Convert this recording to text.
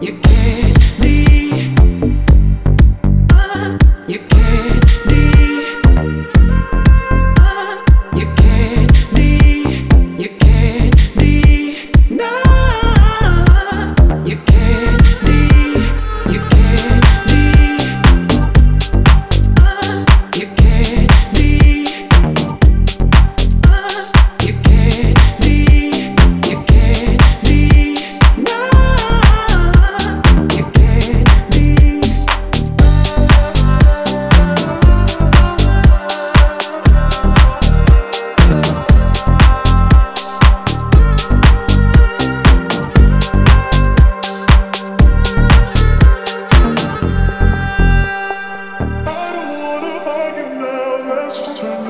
You can't just turned